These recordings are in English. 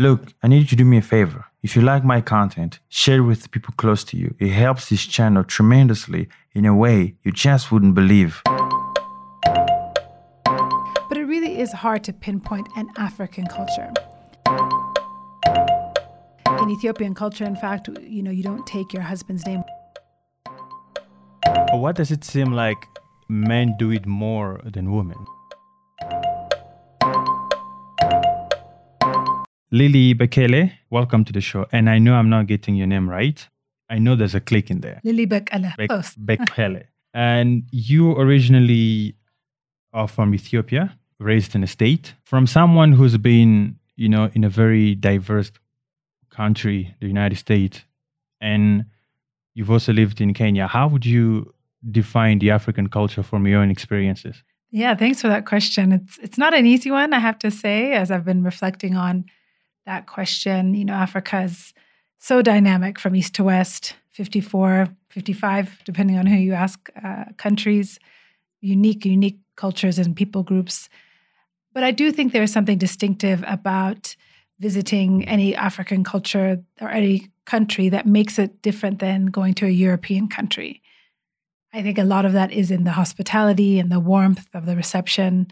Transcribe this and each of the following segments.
Look, I need you to do me a favor. If you like my content, share it with people close to you. It helps this channel tremendously in a way you just wouldn't believe. But it really is hard to pinpoint an African culture. In Ethiopian culture, in fact, you know, you don't take your husband's name. What does it seem like men do it more than women? Lilly Bekele, welcome to the show. And I know I'm not getting your name right. I know there's a click in there. Lilly Bekele. Bek- Close. Bekele. and you originally are from Ethiopia, raised in a state, from someone who's been, you know, in a very diverse country, the United States, and you've also lived in Kenya. How would you define the African culture from your own experiences? Yeah, thanks for that question. It's it's not an easy one, I have to say, as I've been reflecting on that question. You know, Africa is so dynamic from east to west, 54, 55, depending on who you ask, uh, countries, unique, unique cultures and people groups. But I do think there is something distinctive about visiting any African culture or any country that makes it different than going to a European country. I think a lot of that is in the hospitality and the warmth of the reception.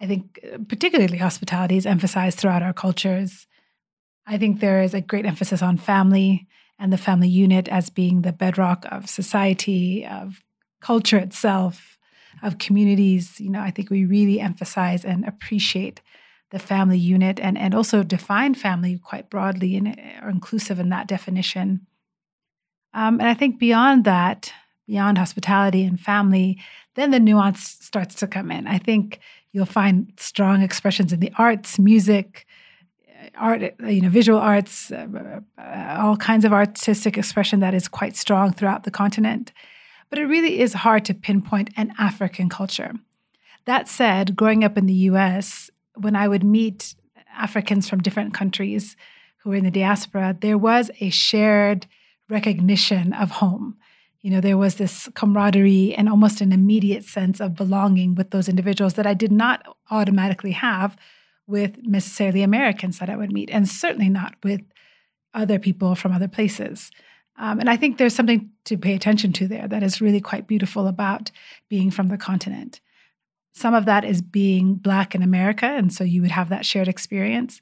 I think uh, particularly hospitality is emphasized throughout our cultures. I think there is a great emphasis on family and the family unit as being the bedrock of society, of culture itself, of communities. You know, I think we really emphasize and appreciate the family unit and, and also define family quite broadly and are inclusive in that definition. Um, and I think beyond that, beyond hospitality and family, then the nuance starts to come in. I think you'll find strong expressions in the arts, music, art, you know, visual arts, uh, uh, all kinds of artistic expression that is quite strong throughout the continent. But it really is hard to pinpoint an African culture. That said, growing up in the US, when I would meet Africans from different countries who were in the diaspora, there was a shared recognition of home. You know, there was this camaraderie and almost an immediate sense of belonging with those individuals that I did not automatically have with necessarily Americans that I would meet, and certainly not with other people from other places. Um, and I think there's something to pay attention to there that is really quite beautiful about being from the continent. Some of that is being Black in America, and so you would have that shared experience.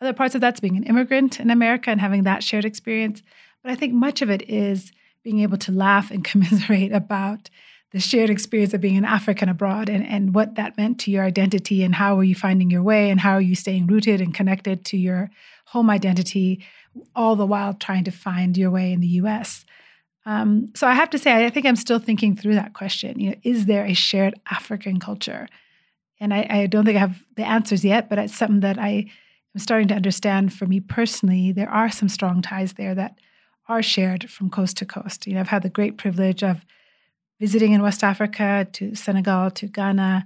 Other parts of that's being an immigrant in America and having that shared experience. But I think much of it is being able to laugh and commiserate about the shared experience of being an African abroad and, and what that meant to your identity and how are you finding your way and how are you staying rooted and connected to your home identity, all the while trying to find your way in the US. Um, so I have to say, I think I'm still thinking through that question. You know, is there a shared African culture? And I, I don't think I have the answers yet, but it's something that I am starting to understand for me personally. There are some strong ties there that are shared from coast to coast. You know, I've had the great privilege of visiting in West Africa, to Senegal, to Ghana,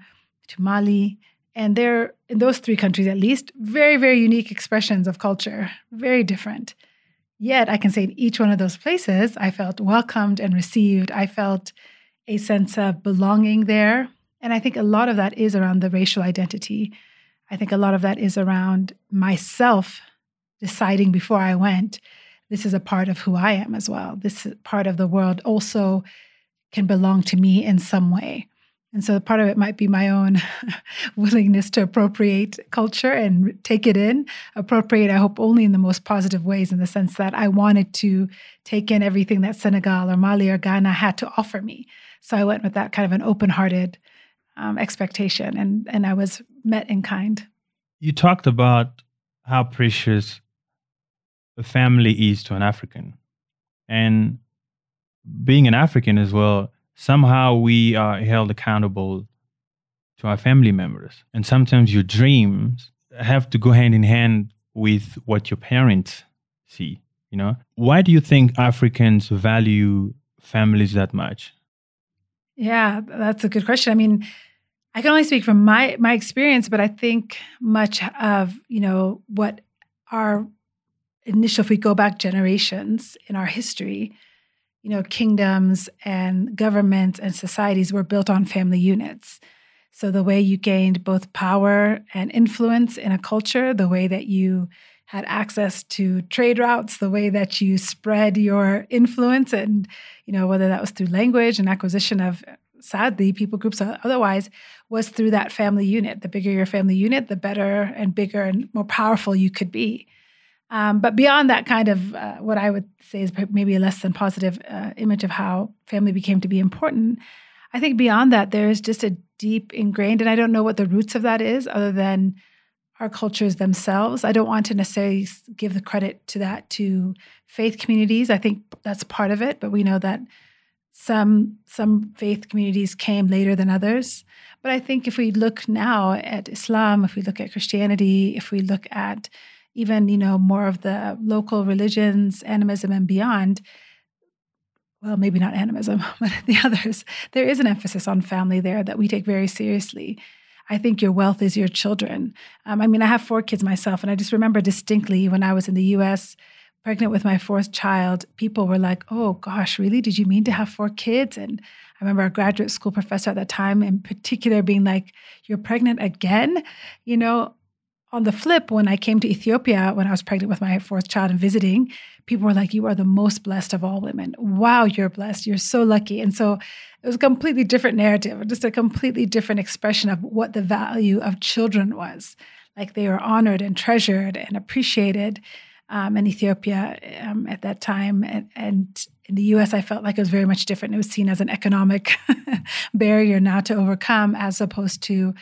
to Mali. And they're, in those three countries at least, very, very unique expressions of culture, very different. Yet I can say in each one of those places, I felt welcomed and received. I felt a sense of belonging there. And I think a lot of that is around the racial identity. I think a lot of that is around myself deciding before I went, this is a part of who I am as well. This part of the world also can belong to me in some way. And so part of it might be my own willingness to appropriate culture and take it in. Appropriate, I hope, only in the most positive ways, in the sense that I wanted to take in everything that Senegal or Mali or Ghana had to offer me. So I went with that kind of an open hearted um, expectation, and, and I was met in kind. You talked about how precious a family is to an African. And being an African as well, somehow we are held accountable to our family members. And sometimes your dreams have to go hand in hand with what your parents see, you know? Why do you think Africans value families that much? Yeah, that's a good question. I mean, I can only speak from my my experience, but I think much of, you know, what our initial if we go back generations in our history, you know, kingdoms and governments and societies were built on family units. So the way you gained both power and influence in a culture, the way that you had access to trade routes, the way that you spread your influence, and you know whether that was through language and acquisition of sadly people groups otherwise was through that family unit. The bigger your family unit, the better and bigger and more powerful you could be. Um, but beyond that kind of uh, what I would say is maybe a less than positive uh, image of how family became to be important, I think beyond that there is just a deep ingrained, and I don't know what the roots of that is, other than our cultures themselves. I don't want to necessarily give the credit to that to faith communities. I think that's part of it, but we know that some some faith communities came later than others. But I think if we look now at Islam, if we look at Christianity, if we look at even you know more of the local religions, animism and beyond, well, maybe not animism, but the others, there is an emphasis on family there that we take very seriously. I think your wealth is your children. Um, I mean, I have four kids myself, and I just remember distinctly when I was in the US, pregnant with my fourth child, people were like, oh gosh, really? Did you mean to have four kids? And I remember a graduate school professor at that time in particular being like, you're pregnant again? You know, on the flip, when I came to Ethiopia when I was pregnant with my fourth child and visiting, people were like, You are the most blessed of all women. Wow, you're blessed. You're so lucky. And so it was a completely different narrative, just a completely different expression of what the value of children was. Like they were honored and treasured and appreciated um, in Ethiopia um, at that time. And, and in the US, I felt like it was very much different. It was seen as an economic barrier now to overcome as opposed to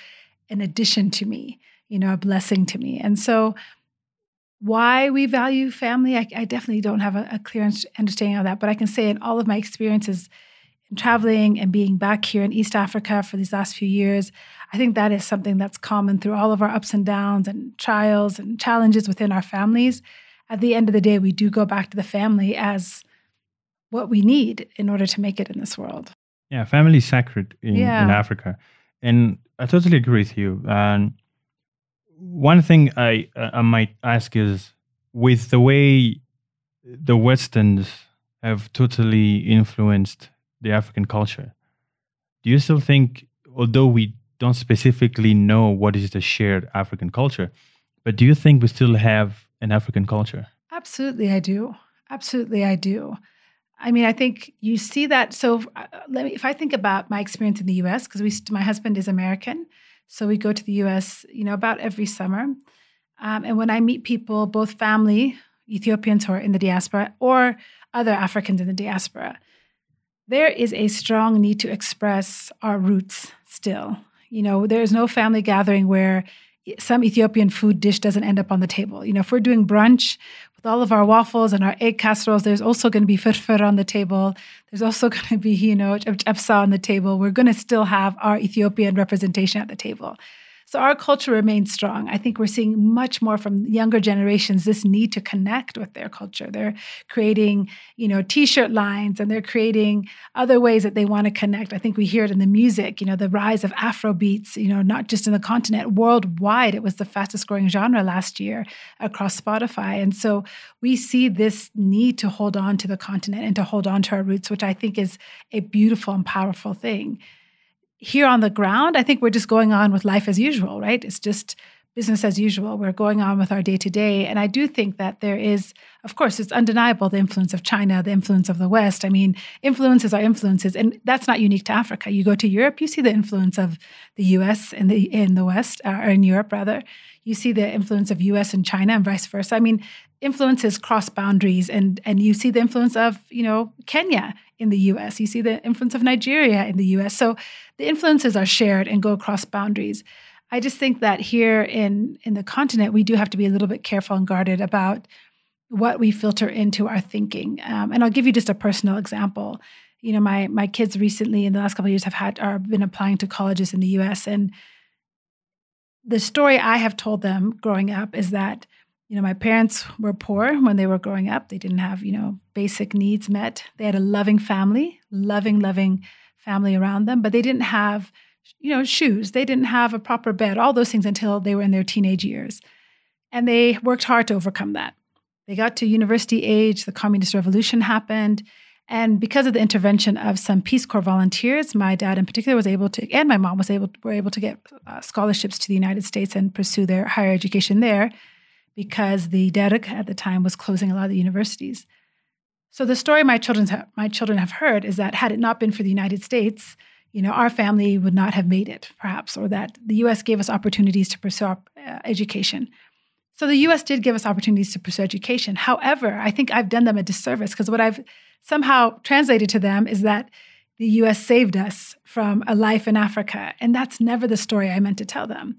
an addition to me you know, a blessing to me. And so, why we value family, I, I definitely don't have a, a, clear understanding of that. But I can say in all of my experiences in traveling and being back here in East Africa for these last few years, I think that is something that's common through all of our ups and downs and trials and challenges within our families. At the end of the day, we do go back to the family as what we need in order to make it in this world. Yeah, family is sacred in, yeah. in Africa. And I totally agree with you. And one thing I I might ask is with the way the Westerns have totally influenced the African culture, do you still think, although we don't specifically know what is the shared African culture, but do you think we still have an African culture? Absolutely, I do. Absolutely, I do. I mean, I think you see that. So, uh, let me, if I think about my experience in the U.S., because my husband is American, so we go to the US, you know, about every summer. Um, and when I meet people, both family, Ethiopians who are in the diaspora, or other Africans in the diaspora, there is a strong need to express our roots still. You know, there is no family gathering where some Ethiopian food dish doesn't end up on the table. You know, if we're doing brunch, with all of our waffles and our egg casseroles, there's also going to be firfir on the table. There's also going to be, you know, epsa on the table. We're going to still have our Ethiopian representation at the table. So our culture remains strong. I think we're seeing much more from younger generations this need to connect with their culture. They're creating, you know, t-shirt lines and they're creating other ways that they want to connect. I think we hear it in the music, you know, the rise of Afro beats, you know, not just in the continent, worldwide. It was the fastest growing genre last year across Spotify. And so we see this need to hold on to the continent and to hold on to our roots, which I think is a beautiful and powerful thing here on the ground, I think we're just going on with life as usual, right? It's just business as usual. We're going on with our day to day. And I do think that there is, of course, it's undeniable the influence of China, the influence of the West. I mean, influences are influences, and that's not unique to Africa. You go to Europe, you see the influence of the US in the in the West, uh, or in Europe rather. You see the influence of US and China and vice versa. I mean, influences cross boundaries and and you see the influence of, you know, Kenya in the US. You see the influence of Nigeria in the US. So the influences are shared and go across boundaries. I just think that here in in the continent, we do have to be a little bit careful and guarded about what we filter into our thinking. Um, and I'll give you just a personal example. You know, my my kids recently in the last couple of years have had are been applying to colleges in the U.S. and the story I have told them growing up is that you know my parents were poor when they were growing up. They didn't have you know basic needs met. They had a loving family, loving, loving family around them, but they didn't have, you know, shoes. They didn't have a proper bed, all those things until they were in their teenage years. And they worked hard to overcome that. They got to university age, the communist revolution happened. And because of the intervention of some Peace Corps volunteers, my dad in particular was able to, and my mom was able, were able to get uh, scholarships to the United States and pursue their higher education there because the Derg at the time was closing a lot of the universities. So the story my children have, my children have heard is that had it not been for the United States, you know, our family would not have made it, perhaps, or that the U.S. gave us opportunities to pursue uh, education. So the U.S. did give us opportunities to pursue education. However, I think I've done them a disservice because what I've somehow translated to them is that the US saved us from a life in Africa. And that's never the story I meant to tell them.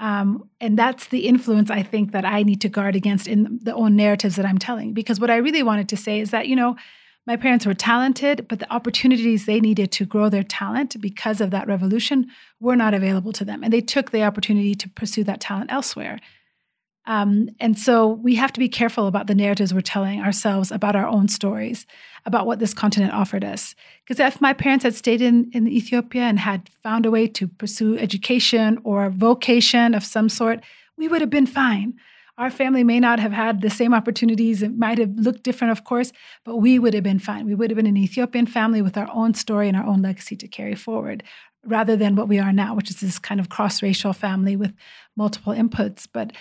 Um, and that's the influence I think that I need to guard against in the own narratives that I'm telling. Because what I really wanted to say is that, you know, my parents were talented, but the opportunities they needed to grow their talent because of that revolution were not available to them. And they took the opportunity to pursue that talent elsewhere. Um, and so we have to be careful about the narratives we're telling ourselves about our own stories, about what this continent offered us. Because if my parents had stayed in, in Ethiopia and had found a way to pursue education or vocation of some sort, we would have been fine. Our family may not have had the same opportunities. It might have looked different, of course, but we would have been fine. We would have been an Ethiopian family with our own story and our own legacy to carry forward, rather than what we are now, which is this kind of cross racial family with multiple inputs. But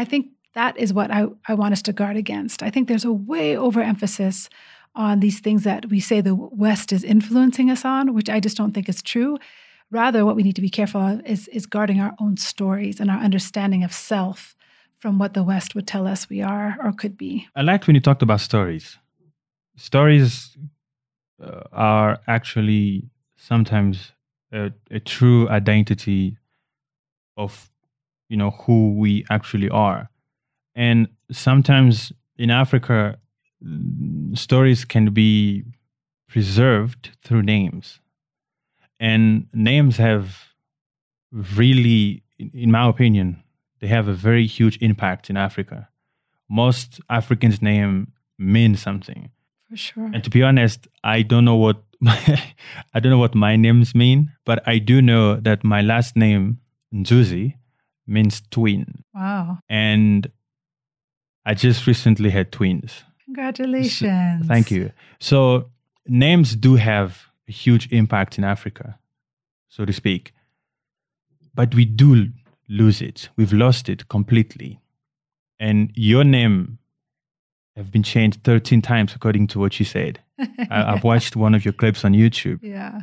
I think that is what I, I want us to guard against. I think there's a way overemphasis on these things that we say the West is influencing us on, which I just don't think is true. Rather, what we need to be careful of is, is guarding our own stories and our understanding of self from what the West would tell us we are or could be. I liked when you talked about stories. Stories uh, are actually sometimes a, a true identity of you know who we actually are. And sometimes in africa stories can be preserved through names. And names have really in my opinion they have a very huge impact in africa. Most africans name mean something. For sure. And to be honest i don't know what my, i don't know what my names mean but i do know that my last name nzuzi means twin. Wow. And I just recently had twins. Congratulations. So, thank you. So names do have a huge impact in Africa, so to speak. But we do lose it. We've lost it completely. And your name have been changed 13 times according to what you said. I, have watched one of your clips on YouTube. Yeah.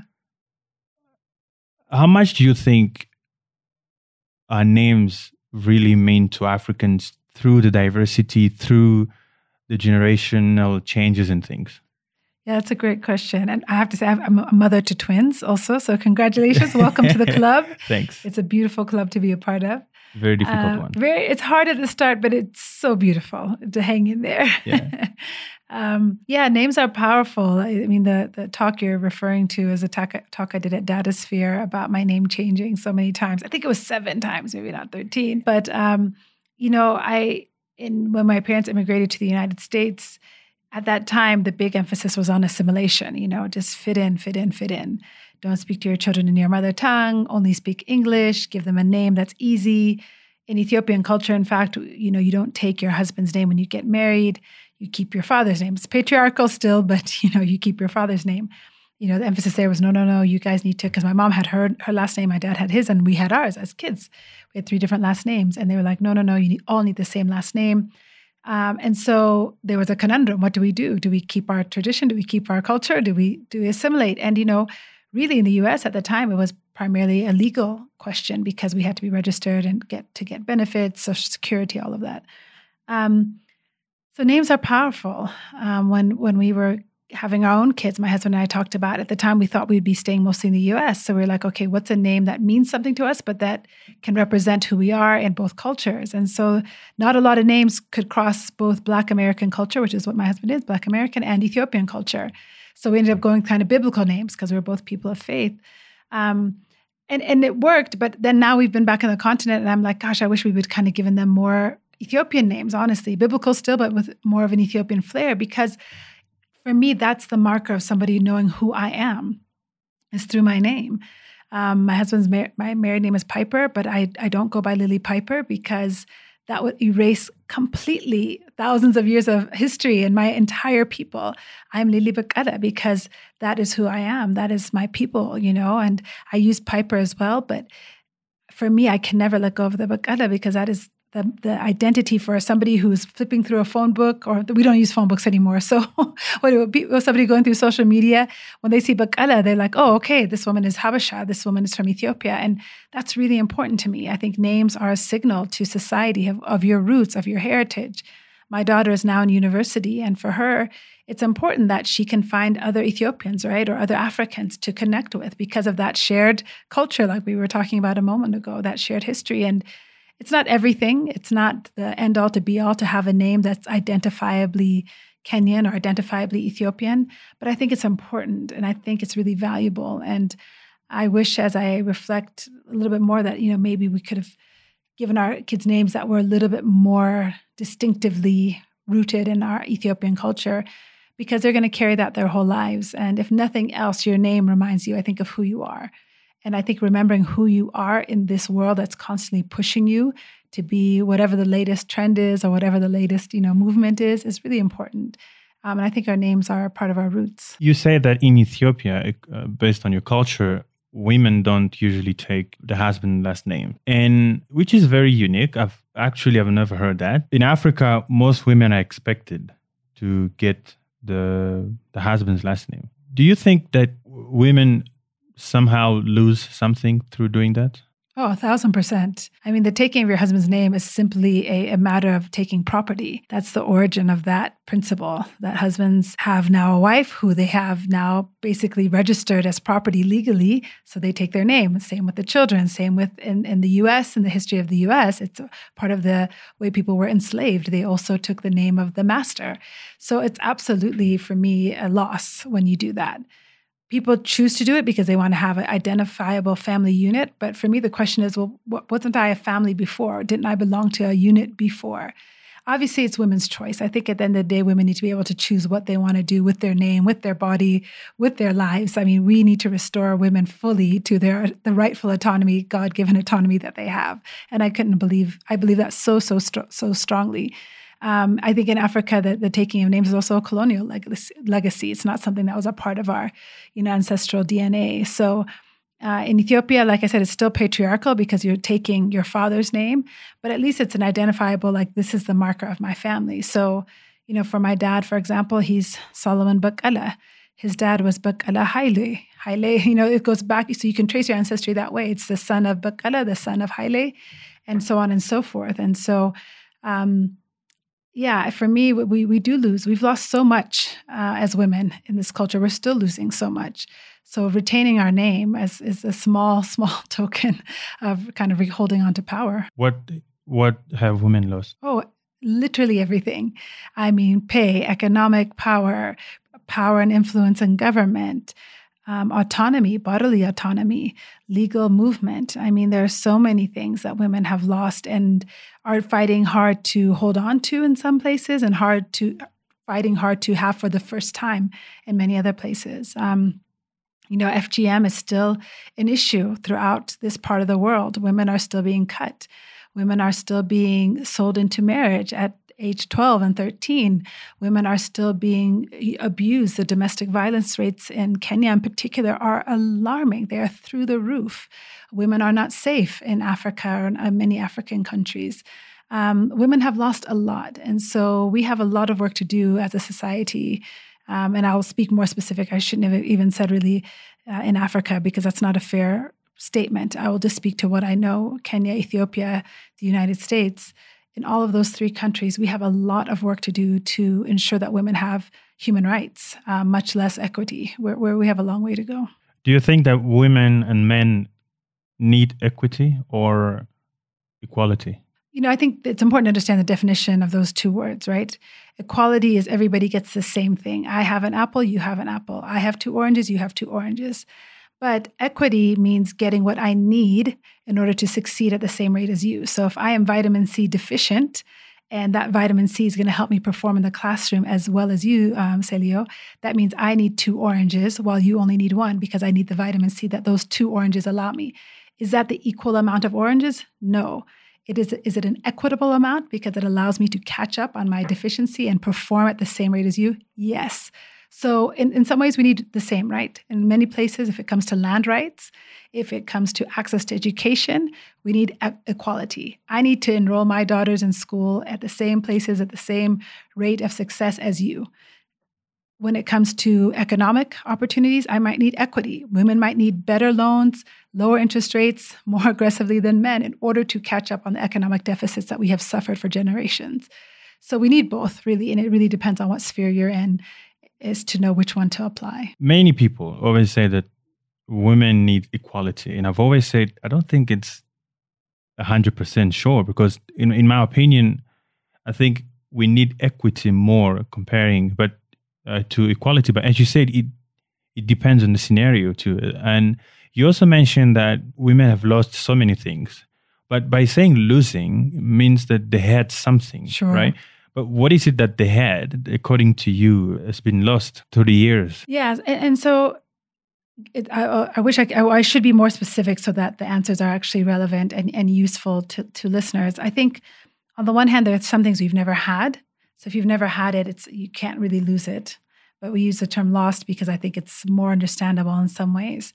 How much do you think our names really mean to Africans through the diversity, through the generational changes and things? Yeah, that's a great question. And I have to say, I'm a mother to twins also. So, congratulations. Welcome to the club. Thanks. It's a beautiful club to be a part of. Very difficult uh, one. Very, it's hard at the start, but it's so beautiful to hang in there. Yeah. um, yeah, names are powerful. I mean, the the talk you're referring to is a talk, talk I did at Datasphere about my name changing so many times. I think it was seven times, maybe not thirteen. But um, you know, I in when my parents immigrated to the United States, at that time the big emphasis was on assimilation. You know, just fit in, fit in, fit in. Don't speak to your children in your mother tongue, only speak English, give them a name that's easy. In Ethiopian culture, in fact, you know, you don't take your husband's name when you get married. You keep your father's name. It's patriarchal still, but you know, you keep your father's name. You know, the emphasis there was no, no, no, you guys need to, because my mom had her her last name, my dad had his, and we had ours as kids. We had three different last names. And they were like, no, no, no, you need, all need the same last name. Um, and so there was a conundrum. What do we do? Do we keep our tradition? Do we keep our culture? Do we do we assimilate? And you know, really in the US at the time, it was primarily a legal question because we had to be registered and get to get benefits, social security, all of that. Um, so names are powerful. Um, when when we were having our own kids, my husband and I talked about at the time we thought we'd be staying mostly in the US. So we are like, okay, what's a name that means something to us, but that can represent who we are in both cultures? And so not a lot of names could cross both Black American culture, which is what my husband is, Black American, and Ethiopian culture. So we ended up going kind of biblical names because we are both people of faith. Um, and, and it worked, but then now we've been back on the continent, and I'm like, gosh, I wish we would kind of given them more Ethiopian names, honestly, biblical still, but with more of an Ethiopian flair. Because for me, that's the marker of somebody knowing who I am, is through my name. Um, my husband's mar- my married name is Piper, but I I don't go by Lilly Piper because that would erase completely thousands of years of history and my entire people. I'm Lilly Bekele because that is who I am. That is my people, you know, and I use Piper as well. But for me, I can never let go of the Bekele because that is the, the identity for somebody who's flipping through a phone book, or we don't use phone books anymore. So, when somebody going through social media, when they see Bekele, they're like, oh, okay, this woman is Habasha, this woman is from Ethiopia. And that's really important to me. I think names are a signal to society of, of your roots, of your heritage. My daughter is now in university, and for her, it's important that she can find other Ethiopians, right, or other Africans to connect with because of that shared culture, like we were talking about a moment ago, that shared history. And it's not everything. It's not the end all to be all to have a name that's identifiably Kenyan or identifiably Ethiopian, but I think it's important and I think it's really valuable. And I wish as I reflect a little bit more that, you know, maybe we could have given our kids names that were a little bit more distinctively rooted in our Ethiopian culture because they're going to carry that their whole lives. And if nothing else, your name reminds you, I think, of who you are. And I think remembering who you are in this world that's constantly pushing you to be whatever the latest trend is or whatever the latest you know movement is is really important. Um, and I think our names are part of our roots. You say that in Ethiopia, uh, based on your culture, women don't usually take the husband last name, and which is very unique. I've actually I've never heard that. In Africa, most women are expected to get the the husband's last name. Do you think that women somehow lose something through doing that? Oh, a thousand percent. I mean, the taking of your husband's name is simply a, a, matter of taking property. That's the origin of that principle that husbands have now a wife who they have now basically registered as property legally. So they take their name. Same with the children. Same with in, in the US, in the history of the US, it's part of the way people were enslaved. They also took the name of the master. So it's absolutely, for me, a loss when you do that people choose to do it because they want to have an identifiable family unit. But for me, the question is, well, wasn't I a family before? Didn't I belong to a unit before? Obviously, it's women's choice. I think at the end of the day, women need to be able to choose what they want to do with their name, with their body, with their lives. I mean, we need to restore women fully to their the rightful autonomy, God-given autonomy that they have. And I couldn't believe I believe that so so so strongly. Um, I think in Africa, the, the, taking of names is also a colonial legacy. It's not something that was a part of our, you know, ancestral DNA. So uh, in Ethiopia, like I said, it's still patriarchal because you're taking your father's name, but at least it's an identifiable, like this is the marker of my family. So, you know, for my dad, for example, he's Solomon Bekele. His dad was Bekele Haile. Haile, you know, it goes back, so you can trace your ancestry that way. It's the son of Bekele, the son of Haile, and so on and so forth. And so, um, yeah, for me, we we do lose. We've lost so much uh, as women in this culture. We're still losing so much. So retaining our name as is a small, small token of kind of holding on to power. What what have women lost? Oh, literally everything. I mean, pay, economic power, power and influence in government, um, autonomy, bodily autonomy, legal movement. I mean, there are so many things that women have lost and are fighting hard to hold on to in some places and hard to fighting hard to have for the first time in many other places. Um, you know, FGM is still an issue throughout this part of the world. Women are still being cut. Women are still being sold into marriage at age 12 and 13, women are still being abused. The domestic violence rates in Kenya, in particular, are alarming. They are through the roof. Women are not safe in Africa or in uh, many African countries. Um, women have lost a lot. And so we have a lot of work to do as a society. Um, and I'll speak more specific. I shouldn't have even said really uh, in Africa because that's not a fair statement. I will just speak to what I know Kenya, Ethiopia, the United States in all of those three countries, we have a lot of work to do to ensure that women have human rights, uh, much less equity, where, where we have a long way to go. Do you think that women and men need equity or equality? You know, I think it's important to understand the definition of those two words, right? Equality is everybody gets the same thing. I have an apple, you have an apple. I have two oranges, you have two oranges. But equity means getting what I need in order to succeed at the same rate as you. So if I am vitamin C deficient, and that vitamin C is going to help me perform in the classroom as well as you, um, Celio. That means I need two oranges while you only need one because I need the vitamin C that those two oranges allow me. Is that the equal amount of oranges? No. It is, is it an equitable amount because it allows me to catch up on my deficiency and perform at the same rate as you? Yes. So, in, in some ways, we need the same, right? In many places, if it comes to land rights, if it comes to access to education, we need e- equality. I need to enroll my daughters in school at the same places, at the same rate of success as you. When it comes to economic opportunities, I might need equity. Women might need better loans, lower interest rates more aggressively than men in order to catch up on the economic deficits that we have suffered for generations. So we need both, really, and it really depends on what sphere you're in, is to know which one to apply. Many people always say that women need equality, and I've always said I don't think it's hundred percent sure because, in in my opinion, I think we need equity more comparing, but uh, to equality. But as you said, it it depends on the scenario too, and you also mentioned that women have lost so many things. But by saying losing means that they had something, Sure. right? But what is it that they had, according to you, has been lost through the years? Yes, and, and so it, I, uh, I wish I, I, I should be more specific so that the answers are actually relevant and, and useful to, to listeners. I think on the one hand, there's some things we've never had. So if you've never had it, it's you can't really lose it. But we use the term lost because I think it's more understandable in some ways.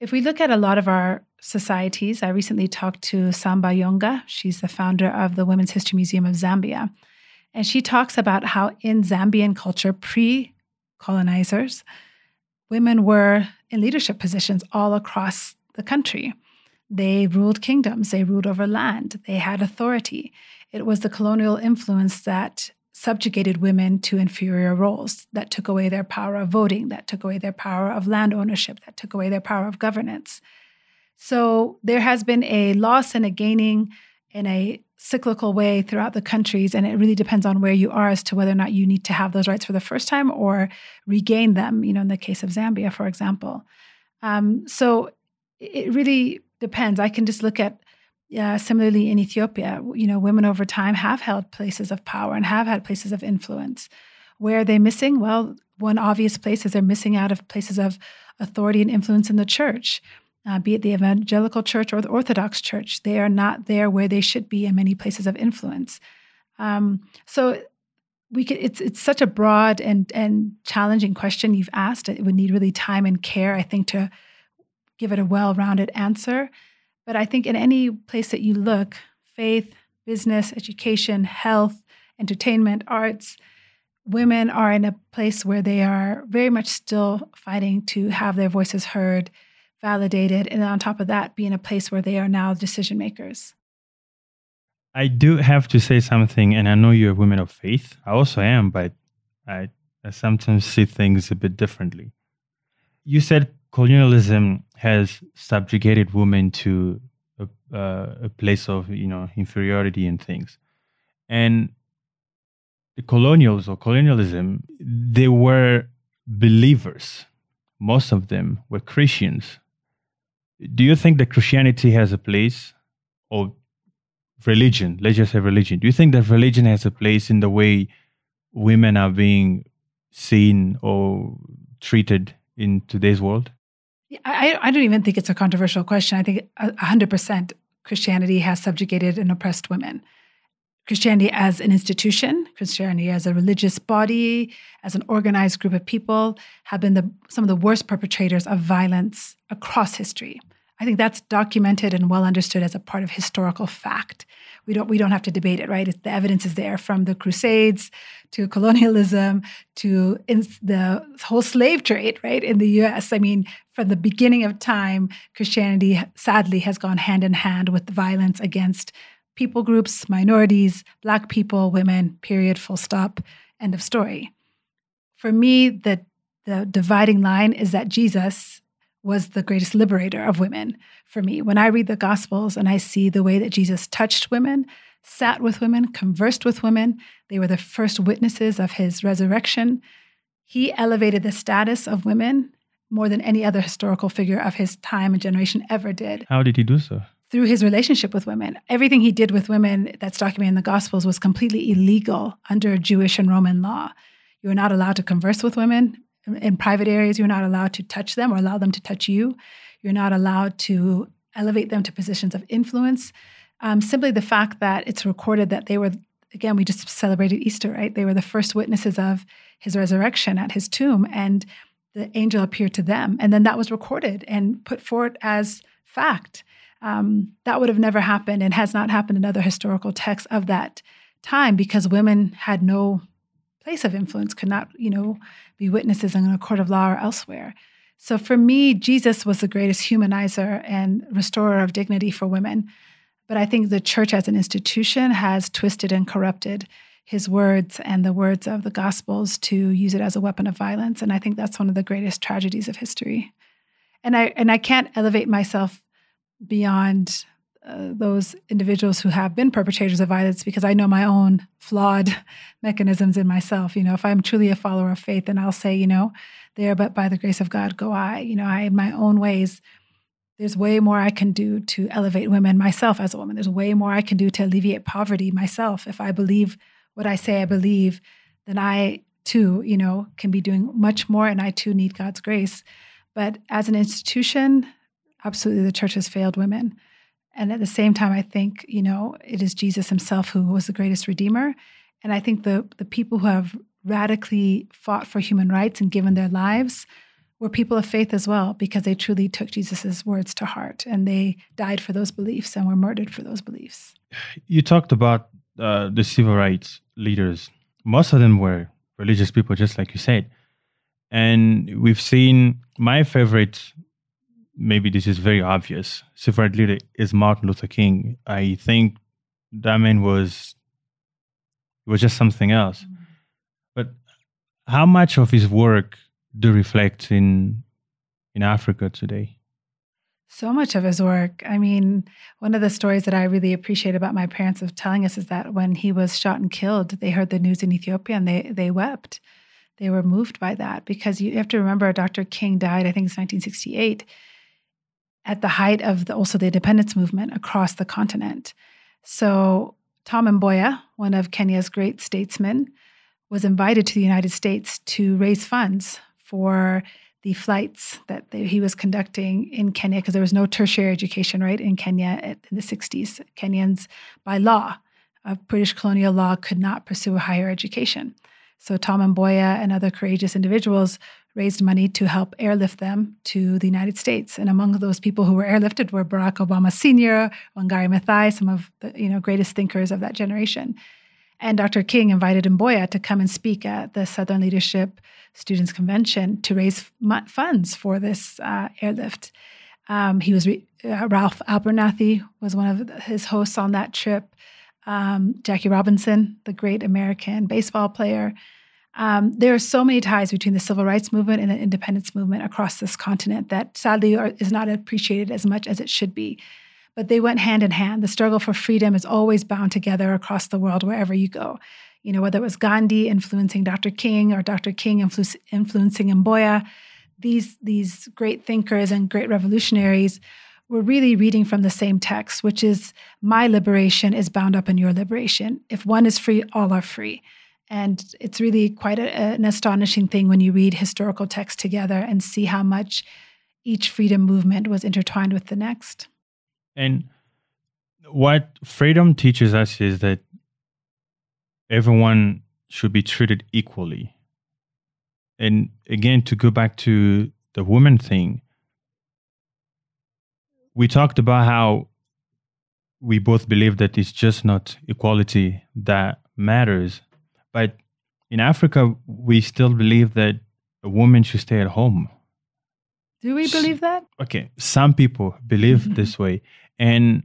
If we look at a lot of our societies, I recently talked to Samba Yonga. She's the founder of the Women's History Museum of Zambia. And she talks about how in Zambian culture, pre colonizers, women were in leadership positions all across the country. They ruled kingdoms, they ruled over land, they had authority. It was the colonial influence that subjugated women to inferior roles, that took away their power of voting, that took away their power of land ownership, that took away their power of governance. So there has been a loss and a gaining and a cyclical way throughout the countries, and it really depends on where you are as to whether or not you need to have those rights for the first time or regain them. You know, in the case of Zambia, for example. Um, so it really depends. I can just look at uh, similarly in Ethiopia. You know, women over time have held places of power and have had places of influence. Where are they missing? Well, one obvious place is they're missing out of places of authority and influence in the church uh, be it the evangelical church or the Orthodox church. They are not there where they should be in many places of influence. Um, so we could, it's it's such a broad and and challenging question you've asked. It would need really time and care, I think, to give it a well-rounded answer. But I think in any place that you look, faith, business, education, health, entertainment, arts, women are in a place where they are very much still fighting to have their voices heard validated, and on top of that, be in a place where they are now decision makers. I do have to say something, and I know you're a woman of faith. I also am, but I, I sometimes see things a bit differently. You said colonialism has subjugated women to a, uh, a place of you know inferiority and things, and the colonials or colonialism they were believers. Most of them were Christians do you think that Christianity has a place or religion, let's just say religion, do you think that religion has a place in the way women are being seen or treated in today's world? I, I don't even think it's a controversial question. I think 100% Christianity has subjugated and oppressed women. Christianity as an institution, Christianity as a religious body, as an organized group of people, have been the, some of the worst perpetrators of violence across history. I think that's documented and well understood as a part of historical fact. We don't we don't have to debate it, right? The evidence is there from the Crusades to colonialism to the whole slave trade, right? In the U.S., I mean, from the beginning of time, Christianity sadly has gone hand in hand with violence against people groups, minorities, Black people, women. Period. Full stop. End of story. For me, the the dividing line is that Jesus was the greatest liberator of women for me. When I read the Gospels and I see the way that Jesus touched women, sat with women, conversed with women, they were the first witnesses of his resurrection. He elevated the status of women more than any other historical figure of his time and generation ever did. How did he do so? Through his relationship with women. Everything he did with women that's documented in the Gospels was completely illegal under Jewish and Roman law. You were not allowed to converse with women in private areas, you're not allowed to touch them or allow them to touch you. You're not allowed to elevate them to positions of influence. Um, simply the fact that it's recorded that they were again, we just celebrated Easter, right? They were the first witnesses of his resurrection at his tomb, and the angel appeared to them. And then that was recorded and put forward as fact. Um, that would have never happened and has not happened in other historical texts of that time because women had no place of influence, could not, you know, be witnesses in a court of law or elsewhere. So for me, Jesus was the greatest humanizer and restorer of dignity for women. But I think the church as an institution has twisted and corrupted his words and the words of the gospels to use it as a weapon of violence and i think that's one of the greatest tragedies of history and i and i can't elevate myself beyond uh, those individuals who have been perpetrators of violence because i know my own flawed mechanisms in myself you know if i'm truly a follower of faith then i'll say you know there but by the grace of god go i you know i in my own ways there's way more I can do to elevate women myself as a woman. There's way more I can do to alleviate poverty myself if I believe what I say I believe, then I too, you know, can be doing much more and I too need God's grace. But as an institution, absolutely the church has failed women. And at the same time, I think, you know, it is Jesus himself who was the greatest redeemer. And I think the the people who have radically fought for human rights and given their lives were people of faith as well, because they truly took Jesus' words to heart and they died for those beliefs and were murdered for those beliefs. You talked about uh, the civil rights leaders, most of them were religious people, just like you said. And we've seen my favorite, maybe this is very obvious, rights leader is Martin Luther King. I think that man was was just something else. Mm-hmm. But how much of his work do reflect in in Africa today? So much of his work. I mean, one of the stories that I really appreciate about my parents of telling us is that when he was shot and killed, they heard the news in Ethiopia and they they wept. They were moved by that because you have to remember Dr. King died, I think it's 1968, at the height of the, also the independence movement across the continent. So Tom Mboya, one of Kenya's great statesmen, was invited to the United States to raise funds for the flights that they, he was conducting in Kenya because there was no tertiary education, right, in Kenya in the 60s. Kenyans, by law, of British colonial law, could not pursue a higher education. So Tom Mboya and other courageous individuals raised money to help airlift them to the United States. And among those people who were airlifted were Barack Obama Sr., Wangari Maathai, some of the you know greatest thinkers of that generation. And Dr. King invited Mboya to come and speak at the Southern Leadership Students Convention to raise funds for this uh, airlift. Um, he was re- uh, Ralph Abernathy was one of his hosts on that trip. Um, Jackie Robinson, the great American baseball player. Um, there are so many ties between the civil rights movement and the independence movement across this continent that sadly are, is not appreciated as much as it should be but they went hand in hand. The struggle for freedom is always bound together across the world wherever you go. You know, whether it was Gandhi influencing Dr. King or Dr. King influ- influencing Mboya, these, these great thinkers and great revolutionaries were really reading from the same text, which is my liberation is bound up in your liberation. If one is free, all are free. And it's really quite a, an astonishing thing when you read historical texts together and see how much each freedom movement was intertwined with the next. And what freedom teaches us is that everyone should be treated equally. And again, to go back to the woman thing, we talked about how we both believe that it's just not equality that matters. But in Africa, we still believe that a woman should stay at home. Do we believe that? Okay, some people believe mm-hmm. this way and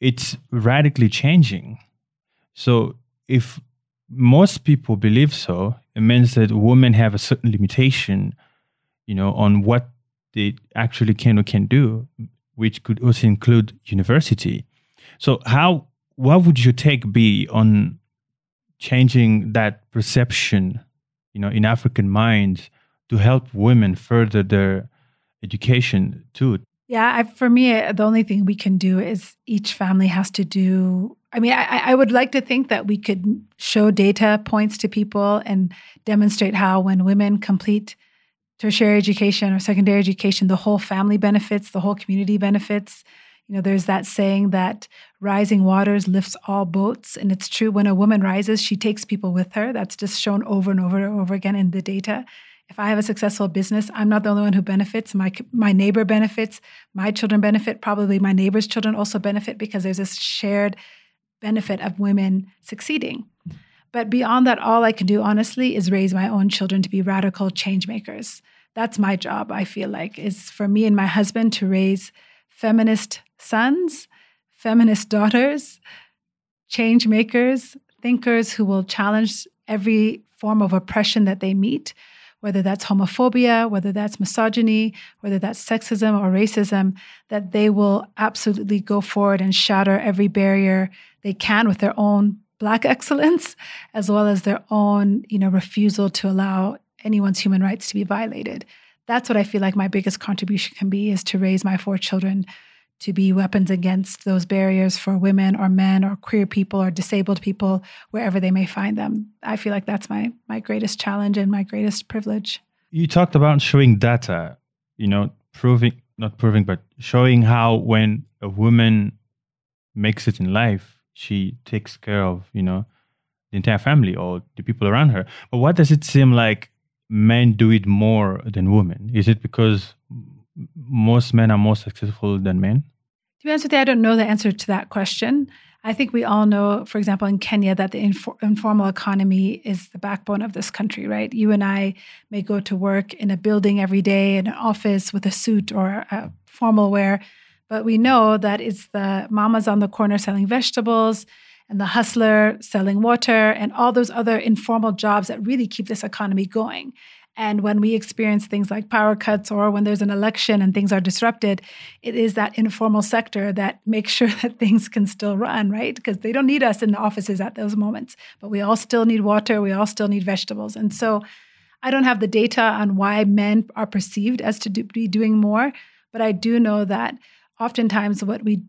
it's radically changing. So if most people believe so, it means that women have a certain limitation, you know, on what they actually can or can do, which could also include university. So how what would your take be on changing that perception, you know, in African minds to help women further their education too? Yeah, I, for me, uh, the only thing we can do is each family has to do. I mean, I, I would like to think that we could show data points to people and demonstrate how when women complete tertiary education or secondary education, the whole family benefits, the whole community benefits. You know, there's that saying that rising waters lifts all boats. And it's true when a woman rises, she takes people with her. That's just shown over and over and over again in the data. If I have a successful business, I'm not the only one who benefits. My my neighbor benefits, my children benefit, probably my neighbor's children also benefit because there's this shared benefit of women succeeding. But beyond that, all I can do honestly is raise my own children to be radical change makers. That's my job, I feel like, is for me and my husband to raise feminist sons, feminist daughters, change makers, thinkers who will challenge every form of oppression that they meet, whether that's homophobia, whether that's misogyny, whether that's sexism or racism, that they will absolutely go forward and shatter every barrier they can with their own black excellence as well as their own you know refusal to allow anyone's human rights to be violated that's what i feel like my biggest contribution can be is to raise my four children to be weapons against those barriers for women or men or queer people or disabled people wherever they may find them i feel like that's my my greatest challenge and my greatest privilege you talked about showing data you know proving not proving but showing how when a woman makes it in life she takes care of, you know, the entire family or the people around her. But what does it seem like men do it more than women? Is it because most men are more successful than men? To be honest with you, I don't know the answer to that question. I think we all know, for example, in Kenya, that the infor- informal economy is the backbone of this country, right? You and I may go to work in a building every day, in an office with a suit or a formal wear, but we know that it's the mamas on the corner selling vegetables and the hustler selling water and all those other informal jobs that really keep this economy going. And when we experience things like power cuts or when there's an election and things are disrupted, it is that informal sector that makes sure that things can still run, right? Because they don't need us in the offices at those moments, but we all still need water, we all still need vegetables. And so I don't have the data on why men are perceived as to do, be doing more, but I do know that oftentimes what we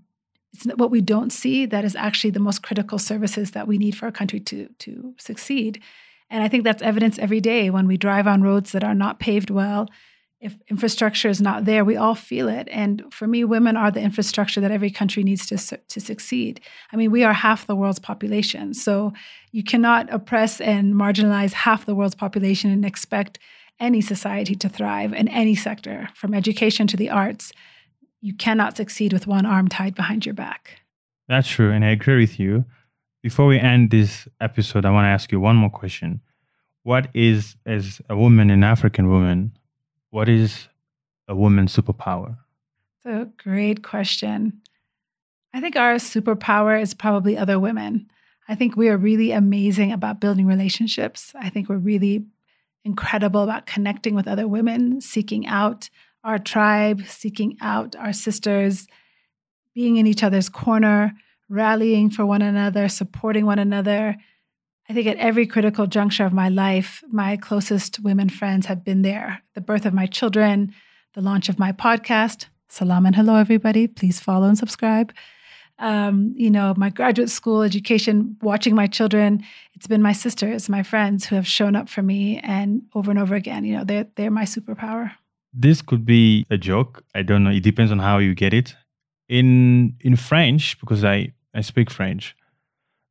what we don't see that is actually the most critical services that we need for our country to to succeed. And I think that's evidence every day when we drive on roads that are not paved well. If infrastructure is not there, we all feel it. And for me, women are the infrastructure that every country needs to, to succeed. I mean, we are half the world's population. So you cannot oppress and marginalize half the world's population and expect any society to thrive in any sector, from education to the arts you cannot succeed with one arm tied behind your back. That's true. And I agree with you. Before we end this episode, I want to ask you one more question. What is, as a woman, an African woman, what is a woman's superpower? It's a great question. I think our superpower is probably other women. I think we are really amazing about building relationships. I think we're really incredible about connecting with other women, seeking out our tribe, seeking out our sisters, being in each other's corner, rallying for one another, supporting one another. I think at every critical juncture of my life, my closest women friends have been there. The birth of my children, the launch of my podcast. Salam and hello, everybody. Please follow and subscribe. Um, you know, my graduate school education, watching my children. It's been my sisters, my friends who have shown up for me and over and over again. You know, they're, they're my superpower this could be a joke. I don't know. It depends on how you get it. In in French, because I, I speak French,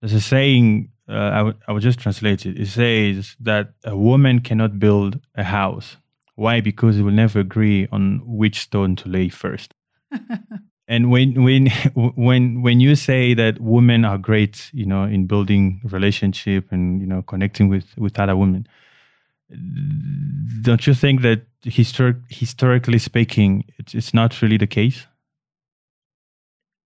there's a saying, uh, I, w- I will just translate it. It says that a woman cannot build a house. Why? Because it will never agree on which stone to lay first. and when when when when you say that women are great, you know, in building relationship and you know connecting with with other women, don't you think that historic, historically speaking, it's, it's not really the case?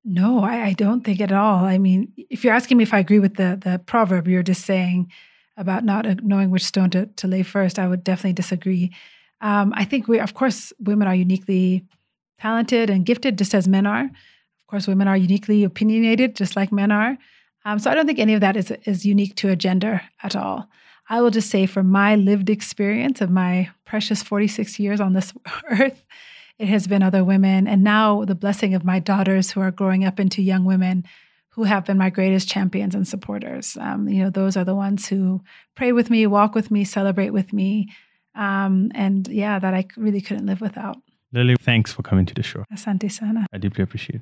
No, I, I, don't think at all. I mean, if you're asking me if I agree with the the proverb, you're just saying about not knowing which stone to, to lay first. I would definitely disagree. Um, I think we, of course, women are uniquely talented and gifted, just as men are. Of course, women are uniquely opinionated, just like men are. Um, so I don't think any of that is is unique to a gender at all. I will just say, from my lived experience of my precious 46 years on this earth, it has been other women. And now the blessing of my daughters who are growing up into young women who have been my greatest champions and supporters. Um, you know, those are the ones who pray with me, walk with me, celebrate with me. Um, and yeah, that I really couldn't live without. Lilly, thanks for coming to the show. Asante sana. I deeply appreciate it.